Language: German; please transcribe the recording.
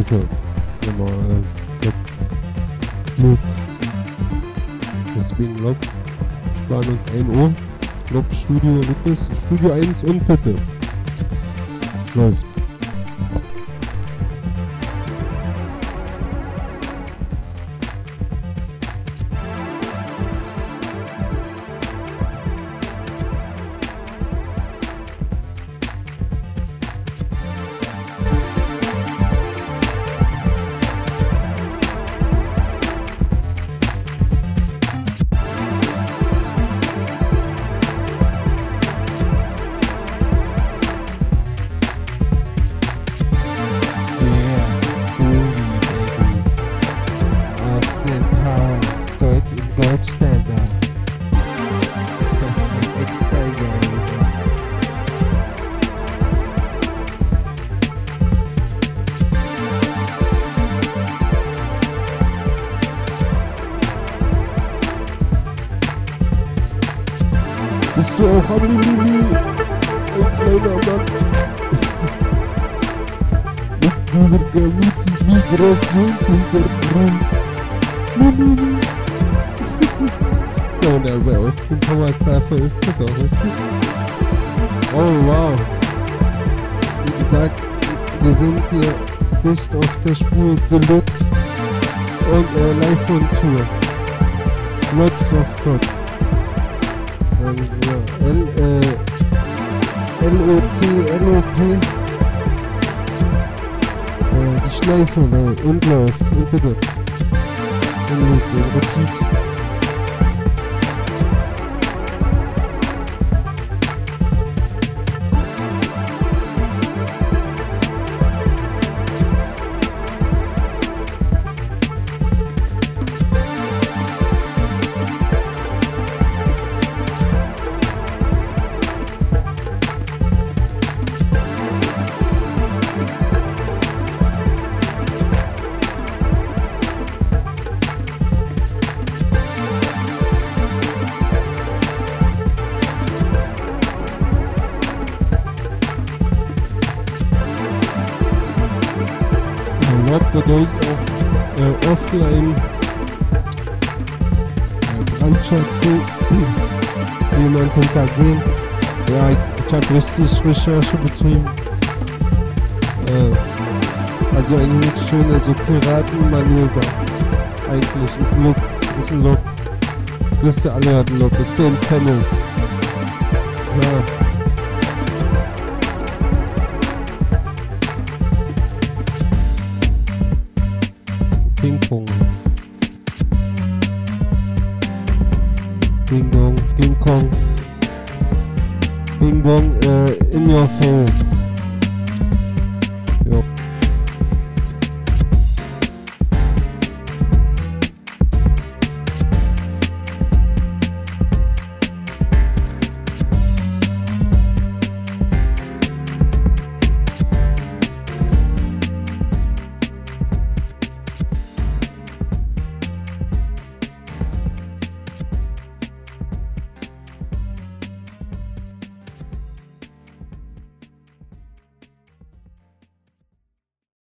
Mucke. Immer, äh, Lob. Deswegen Lob. Sparen uns 1 Uhr. Lob Studio Lupus. Studio 1 und bitte. Läuft. Bist du auch am Lili? Ein kleiner Mann. Mit dieser Migrationshintergrund. Lili. So, und bei Austin Thomas dafür ist er doch, richtig? Oh, wow. Wie gesagt, wir sind hier dicht auf der Spur Deluxe und äh, live on Tour. Lots of God. L-O-T, L-O-P. Äh, die Schleife, ne, und läuft, und bitte. Und läuft, und repeat. Urlaub bedeutet auch äh, offline äh, Brandschätzen, jemand hintergehen. Ja, ich, ich habe richtig Recherche betrieben. Äh, also ein schöner so Piratenmanöver. Eigentlich ist ein Look, ist ein Look. Wisst ihr alle, hat ein Look. Ist Ben Tennis. Ja. Ping-Pong. Ding Dong, King Kong. Bing Bong äh, in your face.